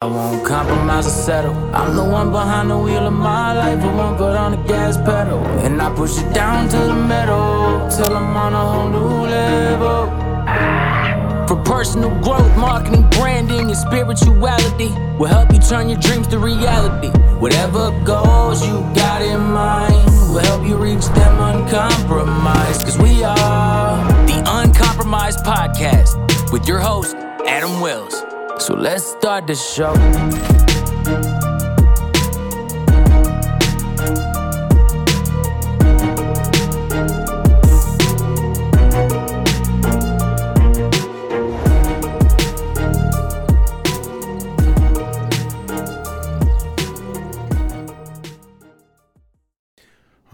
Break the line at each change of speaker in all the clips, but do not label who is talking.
I won't compromise or settle. I'm the one behind the wheel of my life. I won't put on the gas pedal. And I push it down to the metal. Till I'm on a whole new level. For personal growth, marketing, branding, and spirituality will help you turn your dreams to reality. Whatever goals you got in mind will help you reach them uncompromised. Cause we are the Uncompromised Podcast with your host, Adam Wills. So let's start the show.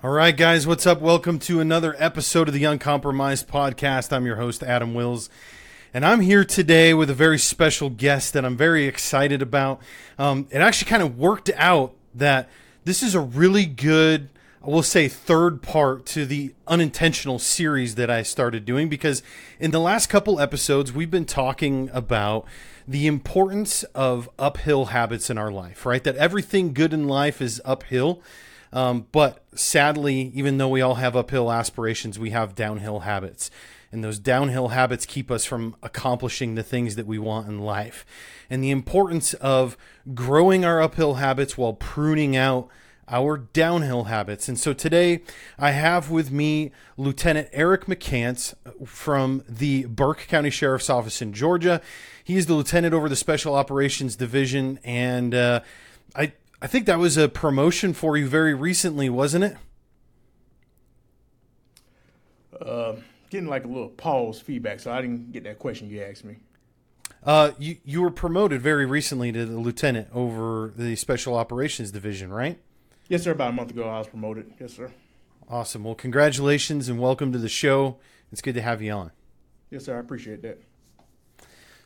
All right, guys, what's up? Welcome to another episode of the Uncompromised Podcast. I'm your host, Adam Wills, and I'm here today with a very special guest that I'm very excited about. Um, it actually kind of worked out that this is a really good, I will say, third part to the unintentional series that I started doing because in the last couple episodes, we've been talking about the importance of uphill habits in our life, right? That everything good in life is uphill. Um, but sadly, even though we all have uphill aspirations, we have downhill habits. And those downhill habits keep us from accomplishing the things that we want in life. And the importance of growing our uphill habits while pruning out our downhill habits. And so today I have with me Lieutenant Eric McCants from the Burke County Sheriff's Office in Georgia. He is the lieutenant over the Special Operations Division. And uh, I, I think that was a promotion for you very recently, wasn't it?
Uh, getting like a little pause feedback, so I didn't get that question you asked me.
Uh, you you were promoted very recently to the lieutenant over the Special Operations Division, right?
Yes, sir. About a month ago, I was promoted. Yes, sir.
Awesome. Well, congratulations and welcome to the show. It's good to have you on.
Yes, sir. I appreciate that.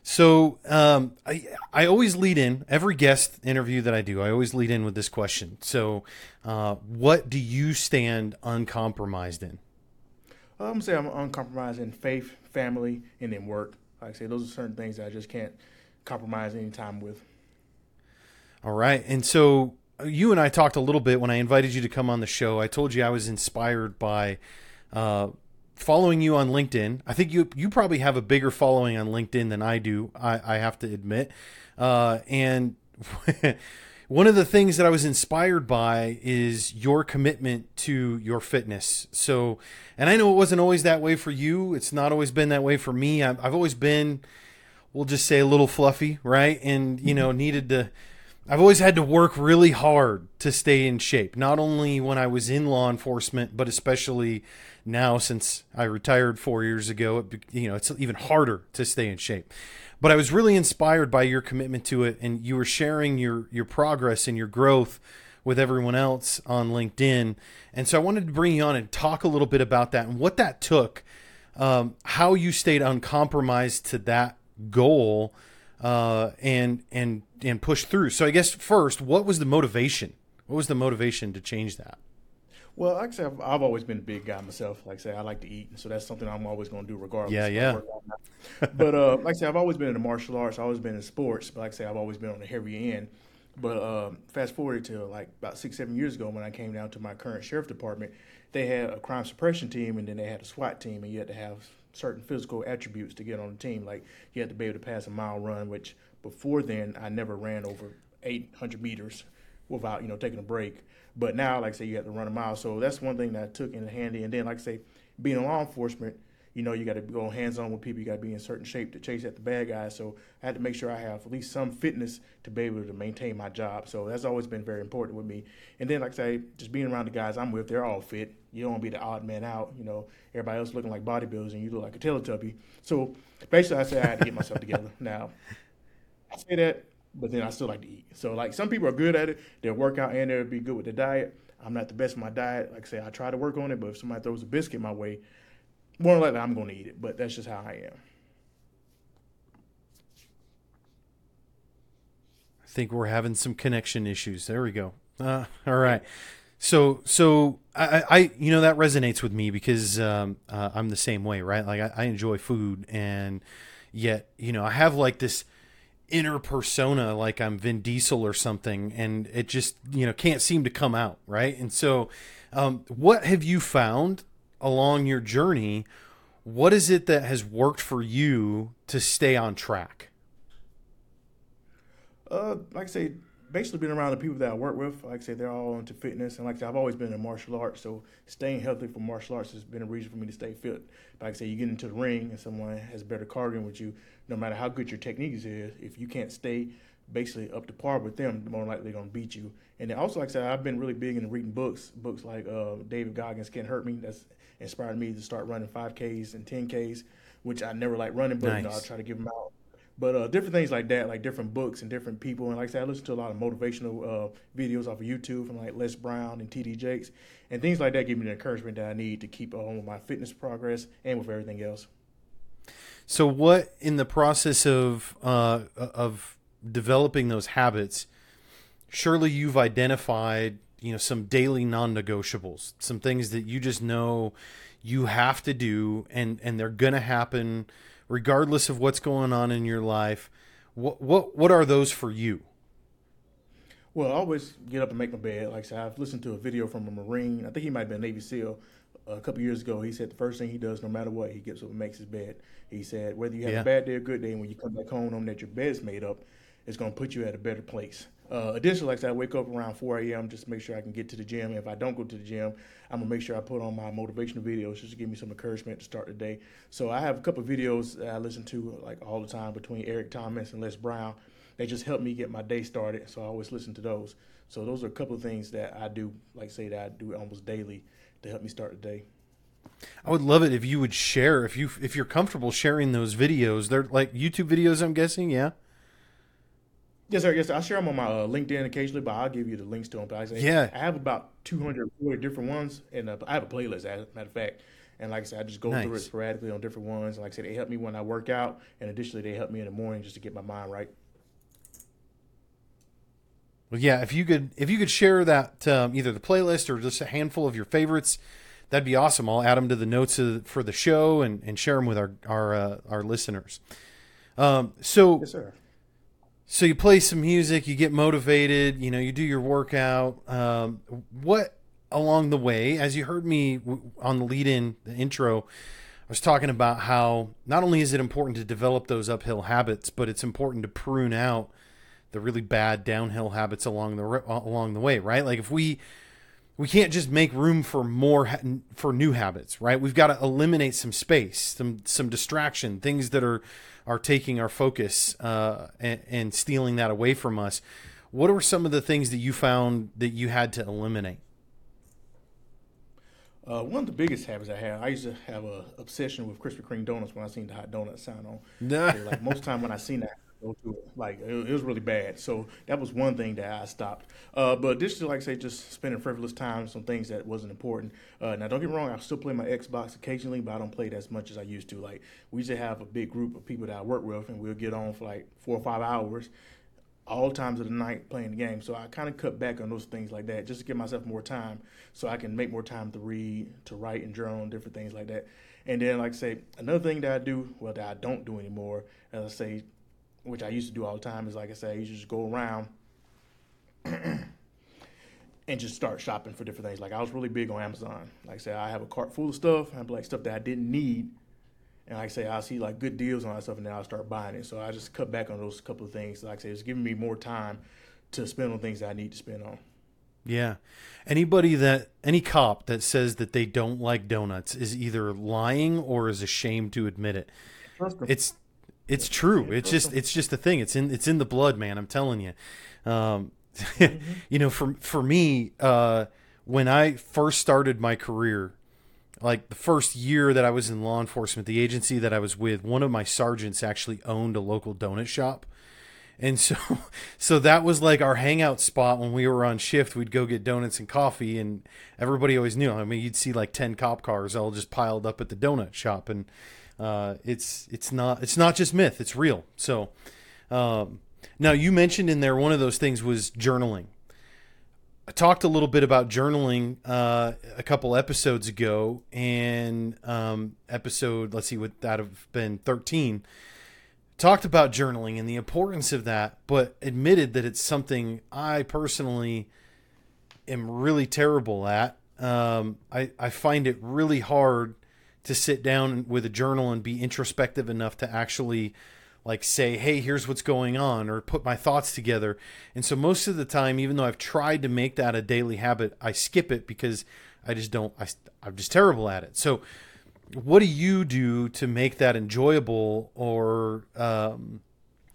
So um, I I always lead in every guest interview that I do. I always lead in with this question. So, uh, what do you stand uncompromised in?
I'm gonna say I'm uncompromised in faith, family, and in work. Like I say, those are certain things that I just can't compromise any time with.
All right, and so uh, you and I talked a little bit when I invited you to come on the show. I told you I was inspired by uh, following you on LinkedIn. I think you you probably have a bigger following on LinkedIn than I do. I, I have to admit, uh, and one of the things that I was inspired by is your commitment to your fitness. So, and I know it wasn't always that way for you. It's not always been that way for me. I've, I've always been, we'll just say, a little fluffy, right? And you know, mm-hmm. needed to. I've always had to work really hard to stay in shape, not only when I was in law enforcement, but especially now since I retired four years ago. It, you know, it's even harder to stay in shape. But I was really inspired by your commitment to it, and you were sharing your your progress and your growth with everyone else on LinkedIn. And so I wanted to bring you on and talk a little bit about that and what that took, um, how you stayed uncompromised to that goal, uh, and and and push through. So I guess first, what was the motivation? What was the motivation to change that?
Well, like I said, I've, I've always been a big guy myself. Like I say, I like to eat, so that's something I'm always going to do regardless.
Yeah, yeah.
work out or not. but uh, like I said, I've always been in the martial arts. I've always been in sports. But like I say, I've always been on the heavy end. But um, fast forward to like about six, seven years ago when I came down to my current sheriff department, they had a crime suppression team and then they had a SWAT team, and you had to have certain physical attributes to get on the team. Like you had to be able to pass a mile run, which before then I never ran over 800 meters without you know taking a break. But now, like I say, you have to run a mile. So that's one thing that I took in handy. And then, like I say, being in law enforcement, you know, you got to go hands on with people. You got to be in certain shape to chase at the bad guys. So I had to make sure I have at least some fitness to be able to maintain my job. So that's always been very important with me. And then, like I say, just being around the guys I'm with, they're all fit. You don't want to be the odd man out. You know, everybody else looking like bodybuilders and you look like a Teletubby. So basically, I say I had to get myself together. Now, I say that but then I still like to eat. So like some people are good at it, they'll work out and they'll be good with the diet. I'm not the best with my diet. Like I say, I try to work on it, but if somebody throws a biscuit my way, more than likely I'm to eat it. But that's just how I am.
I think we're having some connection issues. There we go. Uh, all right. So, so I, I, you know, that resonates with me because um, uh, I'm the same way, right? Like I, I enjoy food, and yet, you know, I have like this inner persona like I'm Vin Diesel or something, and it just you know can't seem to come out right. And so, um, what have you found along your journey? What is it that has worked for you to stay on track?
Uh, like I say, basically been around the people that I work with. Like I say, they're all into fitness, and like I say, I've always been in martial arts, so staying healthy for martial arts has been a reason for me to stay fit. But like I say, you get into the ring and someone has better cardio with you, no matter how good your technique is, if you can't stay basically up to par with them, more likely they're gonna beat you. And then also, like I said, I've been really big into reading books, books like uh, David Goggins Can't Hurt Me. That's inspired me to start running 5Ks and 10Ks, which I never like running, but nice. you know, I try to give them out but uh, different things like that, like different books and different people. And like I said, I listen to a lot of motivational uh, videos off of YouTube from like Les Brown and TD Jakes. And things like that give me the encouragement that I need to keep on with my fitness progress and with everything else.
So, what in the process of uh, of developing those habits, surely you've identified you know some daily non-negotiables, some things that you just know you have to do, and and they're gonna happen regardless of what's going on in your life. What what what are those for you?
Well, I always get up and make my bed. Like I said, I've listened to a video from a Marine. I think he might have been a Navy SEAL uh, a couple years ago. He said the first thing he does, no matter what, he gets up and makes his bed. He said whether you have yeah. a bad day or good day, when you come back home, knowing that your bed's made up, it's going to put you at a better place. Uh, additionally, like I said, I wake up around 4 a.m. just to make sure I can get to the gym. If I don't go to the gym, I'm gonna make sure I put on my motivational videos just to give me some encouragement to start the day. So I have a couple of videos that I listen to like all the time between Eric Thomas and Les Brown. They just help me get my day started. So I always listen to those. So those are a couple of things that I do, like say that I do almost daily to help me start the day.
I would love it if you would share if you if you're comfortable sharing those videos. They're like YouTube videos, I'm guessing. Yeah.
Yes, sir. Yes, sir. I share them on my uh, LinkedIn occasionally, but I'll give you the links to them. But I say, yeah, I have about 240 different ones, and uh, I have a playlist. As a matter of fact, and like I said, I just go through it sporadically on different ones. And like I said, they help me when I work out, and additionally, they help me in the morning just to get my mind right.
Well, yeah, if you could, if you could share that um, either the playlist or just a handful of your favorites, that'd be awesome. I'll add them to the notes of, for the show and, and share them with our our uh, our listeners. Um, so,
yes, sir
so you play some music, you get motivated, you know, you do your workout. Um, what along the way, as you heard me on the lead in, the intro, I was talking about how not only is it important to develop those uphill habits, but it's important to prune out the really bad downhill habits along the along the way, right? Like if we we can't just make room for more for new habits, right? We've got to eliminate some space, some some distraction, things that are are taking our focus uh, and, and stealing that away from us. What are some of the things that you found that you had to eliminate?
Uh, one of the biggest habits I had, I used to have an obsession with Krispy Kreme donuts when I seen the hot donut sign on. like most time when I seen that, I go to. Like it, it, was really bad. So that was one thing that I stopped. Uh, but this is like I say, just spending frivolous time on things that wasn't important. Uh, now don't get me wrong, I still play my Xbox occasionally, but I don't play it as much as I used to. Like we used to have a big group of people that I work with, and we'll get on for like four or five hours. All times of the night playing the game, so I kind of cut back on those things like that, just to give myself more time, so I can make more time to read, to write, and journal, different things like that. And then, like I say, another thing that I do, well, that I don't do anymore, as I say, which I used to do all the time, is like I said, you just go around and just start shopping for different things. Like I was really big on Amazon. Like I said, I have a cart full of stuff. I have like stuff that I didn't need, and like I say, I see like good deals on that stuff, and then I'll start buying it. So I just cut back on those couple of things. Like I say, it's giving me more time to spend on things that I need to spend on.
Yeah. Anybody that any cop that says that they don't like donuts is either lying or is ashamed to admit it. It's it's true. It's just it's just a thing. It's in it's in the blood, man. I'm telling you. Um, mm-hmm. you know, for for me, uh, when I first started my career, like the first year that I was in law enforcement, the agency that I was with, one of my sergeants actually owned a local donut shop. And so so that was like our hangout spot when we were on shift. We'd go get donuts and coffee and everybody always knew. I mean, you'd see like 10 cop cars all just piled up at the donut shop and uh, it's it's not it's not just myth; it's real. So um, now you mentioned in there one of those things was journaling. I talked a little bit about journaling uh, a couple episodes ago, and um, episode let's see, would that have been thirteen? talked about journaling and the importance of that, but admitted that it's something I personally am really terrible at. Um, I, I find it really hard to sit down with a journal and be introspective enough to actually like say, hey, here's what's going on, or put my thoughts together. And so most of the time, even though I've tried to make that a daily habit, I skip it because I just don't, I, I'm just terrible at it. So, what do you do to make that enjoyable, or um,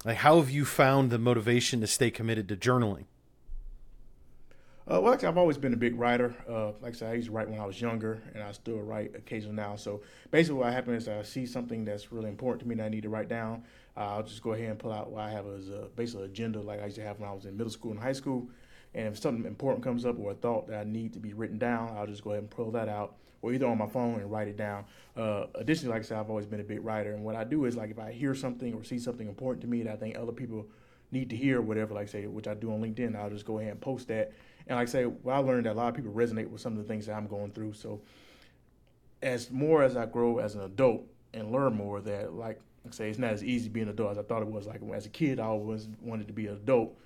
like how have you found the motivation to stay committed to journaling?
Uh, well, actually, I've always been a big writer. Uh, like I said, I used to write when I was younger, and I still write occasionally now. So basically, what happens is I see something that's really important to me that I need to write down. Uh, I'll just go ahead and pull out what I have as a basically agenda, like I used to have when I was in middle school and high school. And if something important comes up or a thought that I need to be written down, I'll just go ahead and pull that out, or either on my phone and write it down. Uh, additionally, like I said, I've always been a big writer, and what I do is like if I hear something or see something important to me that I think other people need to hear, whatever, like say, which I do on LinkedIn, I'll just go ahead and post that and like I say, well, I learned that a lot of people resonate with some of the things that I'm going through. So as more as I grow as an adult and learn more that like I say it's not as easy being an adult as I thought it was. Like as a kid, I always wanted to be an adult,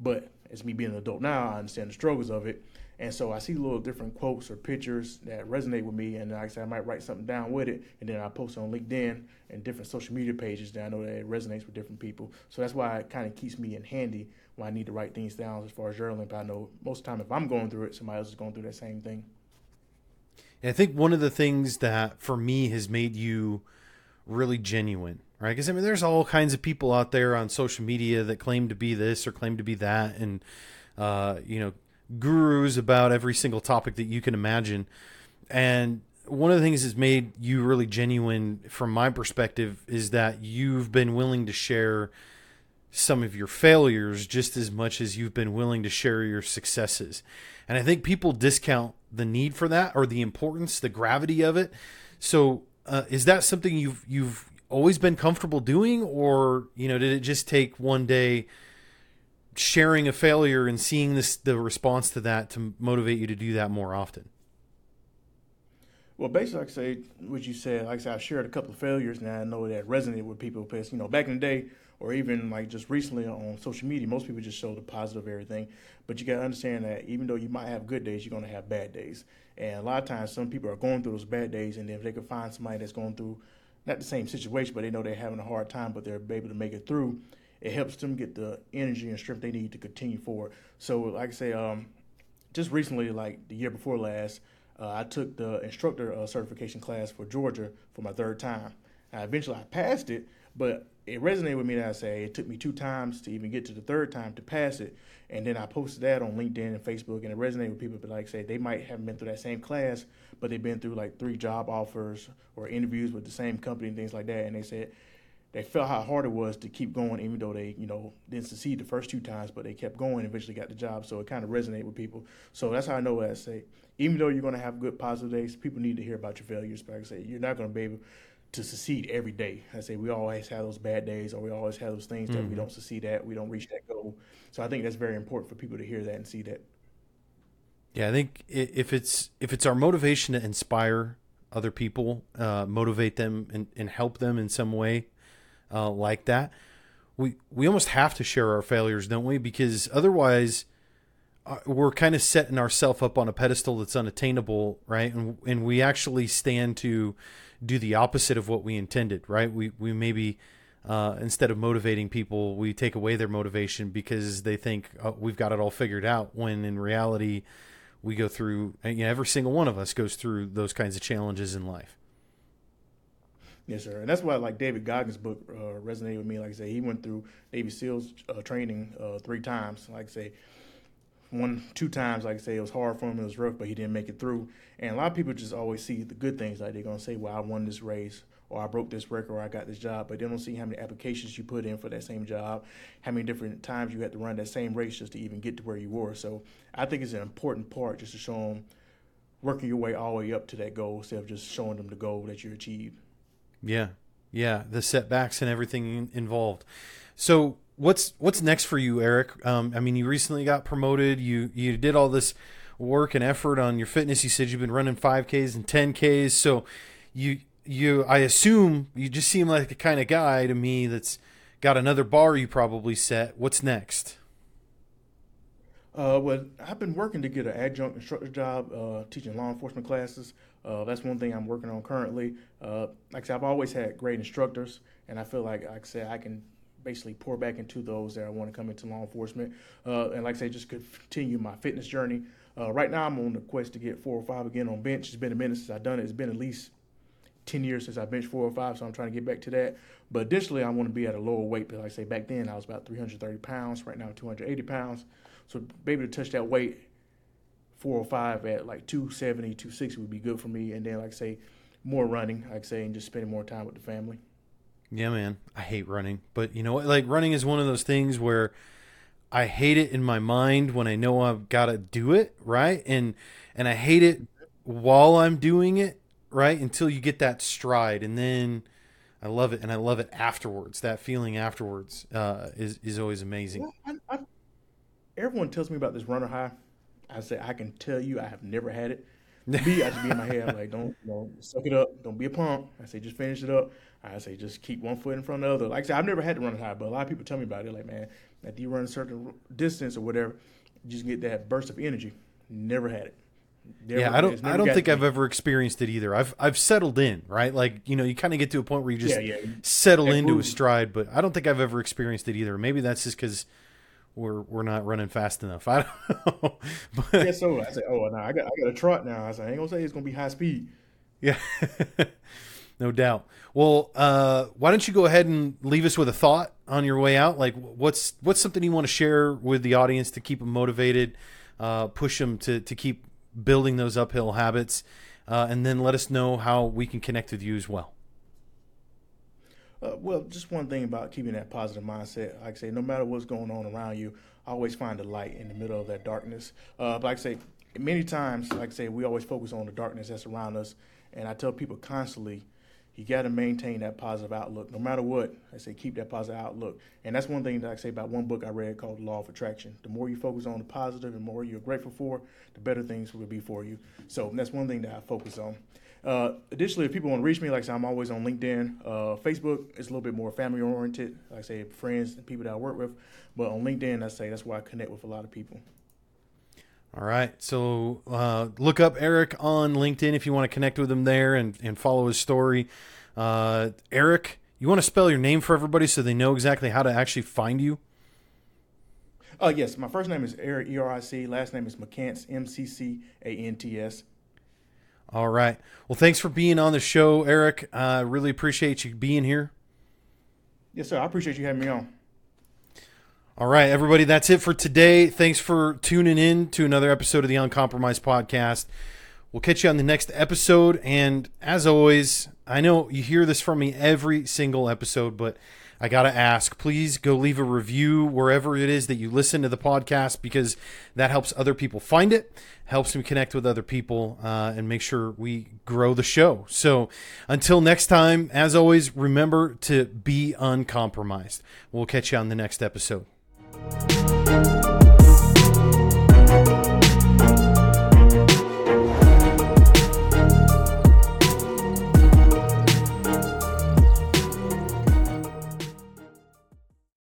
but as me being an adult now, I understand the struggles of it. And so I see little different quotes or pictures that resonate with me, and like I said, I might write something down with it, and then I post it on LinkedIn and different social media pages that I know that it resonates with different people. So that's why it kind of keeps me in handy when I need to write things down as far as journaling. But I know most of the time if I'm going through it, somebody else is going through that same thing.
And I think one of the things that for me has made you really genuine, right? Because I mean, there's all kinds of people out there on social media that claim to be this or claim to be that, and uh, you know, gurus about every single topic that you can imagine. And one of the things that's made you really genuine, from my perspective, is that you've been willing to share some of your failures just as much as you've been willing to share your successes. And I think people discount the need for that or the importance, the gravity of it. So, uh, is that something you've you've always been comfortable doing, or you know, did it just take one day sharing a failure and seeing this the response to that to motivate you to do that more often?
Well, basically, I say, what you said, like I said, I've shared a couple of failures, and I know that resonated with people. Because you know, back in the day, or even like just recently on social media, most people just show the positive everything. But you got to understand that even though you might have good days, you're going to have bad days. And a lot of times, some people are going through those bad days, and then if they can find somebody that's going through not the same situation, but they know they're having a hard time, but they're able to make it through, it helps them get the energy and strength they need to continue forward. So, like I say, um, just recently, like the year before last, uh, I took the instructor uh, certification class for Georgia for my third time. Eventually, I passed it, but it resonated with me that I say it took me two times to even get to the third time to pass it. And then I posted that on LinkedIn and Facebook, and it resonated with people. But like I say, they might haven't been through that same class, but they've been through like three job offers or interviews with the same company and things like that. And they said they felt how hard it was to keep going, even though they, you know, didn't succeed the first two times, but they kept going and eventually got the job. So it kind of resonated with people. So that's how I know what I say. Even though you're going to have good positive days, people need to hear about your failures. But like I say, you're not going to be able to succeed every day. I say we always have those bad days, or we always have those things mm-hmm. that we mm-hmm. don't succeed at, we don't reach that goal. So I think that's very important for people to hear that and see that.
Yeah, I think if it's if it's our motivation to inspire other people, uh, motivate them and, and help them in some way uh, like that, we we almost have to share our failures, don't we? Because otherwise, uh, we're kind of setting ourselves up on a pedestal that's unattainable, right? And and we actually stand to do the opposite of what we intended, right? We we maybe uh, instead of motivating people, we take away their motivation because they think oh, we've got it all figured out. When in reality, we go through. You know, every single one of us goes through those kinds of challenges in life.
Yes, sir, and that's why like David Goggins' book uh, resonated with me. Like I say, he went through Navy SEALs uh, training uh, three times. Like I say, one two times like I say it was hard for him it was rough but he didn't make it through and a lot of people just always see the good things like they're gonna say well I won this race or I broke this record or I got this job but they don't see how many applications you put in for that same job how many different times you had to run that same race just to even get to where you were so I think it's an important part just to show them working your way all the way up to that goal instead of just showing them the goal that you achieved
yeah yeah the setbacks and everything involved so what's what's next for you, Eric? Um, I mean, you recently got promoted. You you did all this work and effort on your fitness. You said you've been running five Ks and ten Ks. So you you I assume you just seem like the kind of guy to me that's got another bar you probably set. What's next?
Uh, well, I've been working to get an adjunct instructor job, uh, teaching law enforcement classes. Uh, that's one thing I'm working on currently. Uh, like I said, I've always had great instructors, and I feel like, like I said, I can basically pour back into those that I want to come into law enforcement. Uh, and like I say, just continue my fitness journey. Uh, right now, I'm on the quest to get four or five again on bench. It's been a minute since I've done it. It's been at least 10 years since I benched 405, so I'm trying to get back to that. But additionally, I want to be at a lower weight. But like I say, back then I was about 330 pounds. Right now, 280 pounds. So be able to touch that weight, 405 at like 270, 260 would be good for me. And then, like I say, more running, like I say, and just spending more time with the family.
Yeah, man. I hate running. But you know what? Like, running is one of those things where I hate it in my mind when I know I've got to do it, right? And and I hate it while I'm doing it, right? Until you get that stride, and then I love it, and I love it afterwards. That feeling afterwards uh, is is always amazing.
I, I, everyone tells me about this runner high. I say I can tell you I have never had it. Me, I just be in my head I'm like, don't, don't suck it up, don't be a punk. I say just finish it up. I say just keep one foot in front of the other. Like I said, I've never had to run high, but a lot of people tell me about it. Like, man, after you run a certain distance or whatever, you just get that burst of energy. Never had it.
Never, yeah, I don't. I don't think I've ever experienced it either. I've I've settled in, right? Like you know, you kind of get to a point where you just yeah, yeah. settle into a stride, but I don't think I've ever experienced it either. Maybe that's just because we're we're not running fast enough. I don't know.
but, yeah, so I said, oh, no, I got I got a trot now. I said, I ain't gonna say it's gonna be high speed.
Yeah, no doubt. Well, uh, why don't you go ahead and leave us with a thought on your way out? Like, what's what's something you want to share with the audience to keep them motivated, uh, push them to to keep building those uphill habits, uh, and then let us know how we can connect with you as well.
Uh, well, just one thing about keeping that positive mindset. Like I say, no matter what's going on around you, always find a light in the middle of that darkness. Uh, like I say, many times, like I say, we always focus on the darkness that's around us. And I tell people constantly, you got to maintain that positive outlook no matter what. I say keep that positive outlook. And that's one thing that I say about one book I read called The Law of Attraction. The more you focus on the positive and more you're grateful for, the better things will be for you. So that's one thing that I focus on. Uh, additionally, if people want to reach me, like I said, I'm always on LinkedIn. Uh, Facebook is a little bit more family oriented, like I say, friends and people that I work with. But on LinkedIn, I say that's where I connect with a lot of people.
All right. So uh, look up Eric on LinkedIn if you want to connect with him there and, and follow his story. Uh, Eric, you want to spell your name for everybody so they know exactly how to actually find you?
Uh, yes. My first name is Eric, E R I C. Last name is McCants, M C C A N T S.
All right. Well, thanks for being on the show, Eric. I uh, really appreciate you being here.
Yes, sir. I appreciate you having me on.
All right, everybody. That's it for today. Thanks for tuning in to another episode of the Uncompromised Podcast. We'll catch you on the next episode. And as always, I know you hear this from me every single episode, but I got to ask, please go leave a review wherever it is that you listen to the podcast because that helps other people find it, helps me connect with other people, uh, and make sure we grow the show. So until next time, as always, remember to be uncompromised. We'll catch you on the next episode.